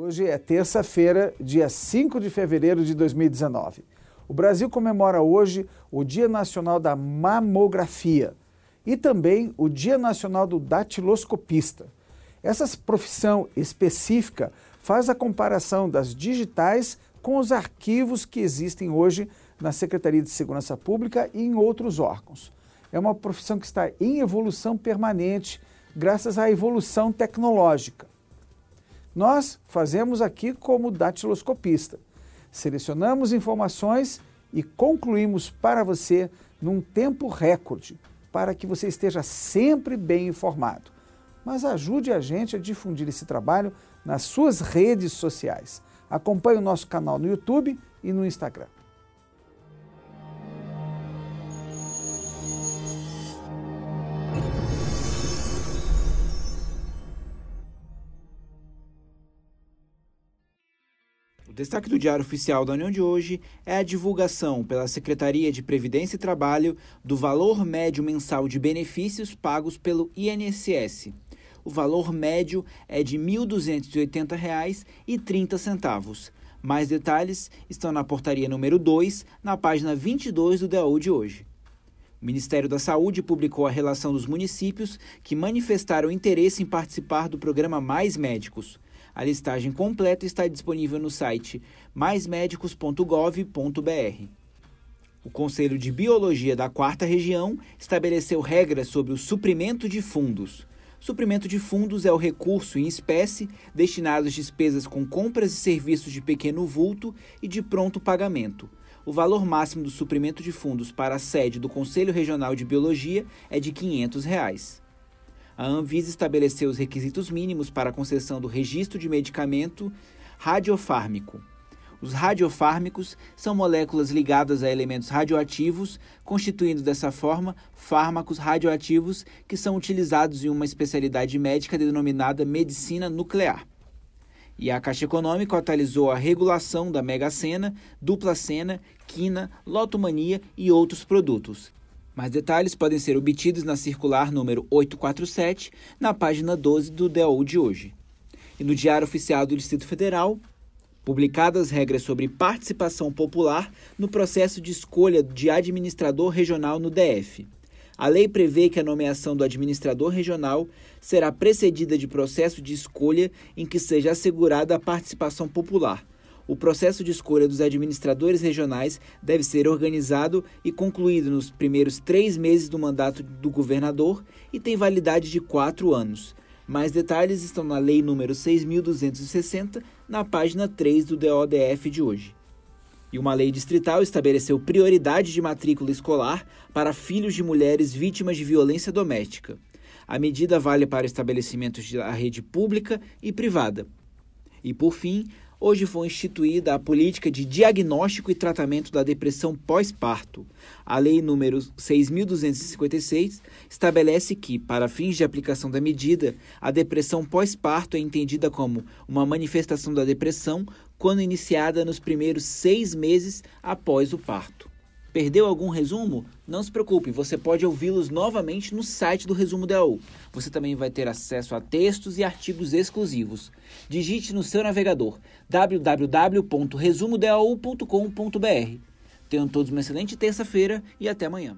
Hoje é terça-feira, dia 5 de fevereiro de 2019. O Brasil comemora hoje o Dia Nacional da Mamografia e também o Dia Nacional do Datiloscopista. Essa profissão específica faz a comparação das digitais com os arquivos que existem hoje na Secretaria de Segurança Pública e em outros órgãos. É uma profissão que está em evolução permanente graças à evolução tecnológica. Nós fazemos aqui como datiloscopista. Selecionamos informações e concluímos para você num tempo recorde, para que você esteja sempre bem informado. Mas ajude a gente a difundir esse trabalho nas suas redes sociais. Acompanhe o nosso canal no YouTube e no Instagram. O destaque do Diário Oficial da União de hoje é a divulgação pela Secretaria de Previdência e Trabalho do valor médio mensal de benefícios pagos pelo INSS. O valor médio é de R$ 1.280,30. Mais detalhes estão na portaria número 2, na página 22 do DAU de hoje. O Ministério da Saúde publicou a relação dos municípios que manifestaram interesse em participar do programa Mais Médicos. A listagem completa está disponível no site maismedicos.gov.br. O Conselho de Biologia da Quarta Região estabeleceu regras sobre o suprimento de fundos. Suprimento de fundos é o recurso em espécie destinado às despesas com compras e serviços de pequeno vulto e de pronto pagamento. O valor máximo do suprimento de fundos para a sede do Conselho Regional de Biologia é de 500 reais a Anvisa estabeleceu os requisitos mínimos para a concessão do registro de medicamento radiofármico. Os radiofármicos são moléculas ligadas a elementos radioativos, constituindo dessa forma fármacos radioativos que são utilizados em uma especialidade médica denominada medicina nuclear. E a Caixa Econômica atualizou a regulação da Mega Sena, Dupla Sena, Quina, Lotomania e outros produtos. Mais detalhes podem ser obtidos na circular número 847, na página 12 do DAU de hoje. E no Diário Oficial do Distrito Federal, publicadas regras sobre participação popular no processo de escolha de administrador regional no DF. A lei prevê que a nomeação do administrador regional será precedida de processo de escolha em que seja assegurada a participação popular o processo de escolha dos administradores regionais deve ser organizado e concluído nos primeiros três meses do mandato do governador e tem validade de quatro anos. Mais detalhes estão na Lei nº 6.260, na página 3 do DODF de hoje. E uma lei distrital estabeleceu prioridade de matrícula escolar para filhos de mulheres vítimas de violência doméstica. A medida vale para estabelecimentos da rede pública e privada. E, por fim, hoje foi instituída a política de diagnóstico e tratamento da depressão pós-parto. A Lei número 6.256 estabelece que, para fins de aplicação da medida, a depressão pós-parto é entendida como uma manifestação da depressão quando iniciada nos primeiros seis meses após o parto. Perdeu algum resumo? Não se preocupe, você pode ouvi-los novamente no site do Resumo DAU. Você também vai ter acesso a textos e artigos exclusivos. Digite no seu navegador www.resumodau.com.br. Tenham todos uma excelente terça-feira e até amanhã.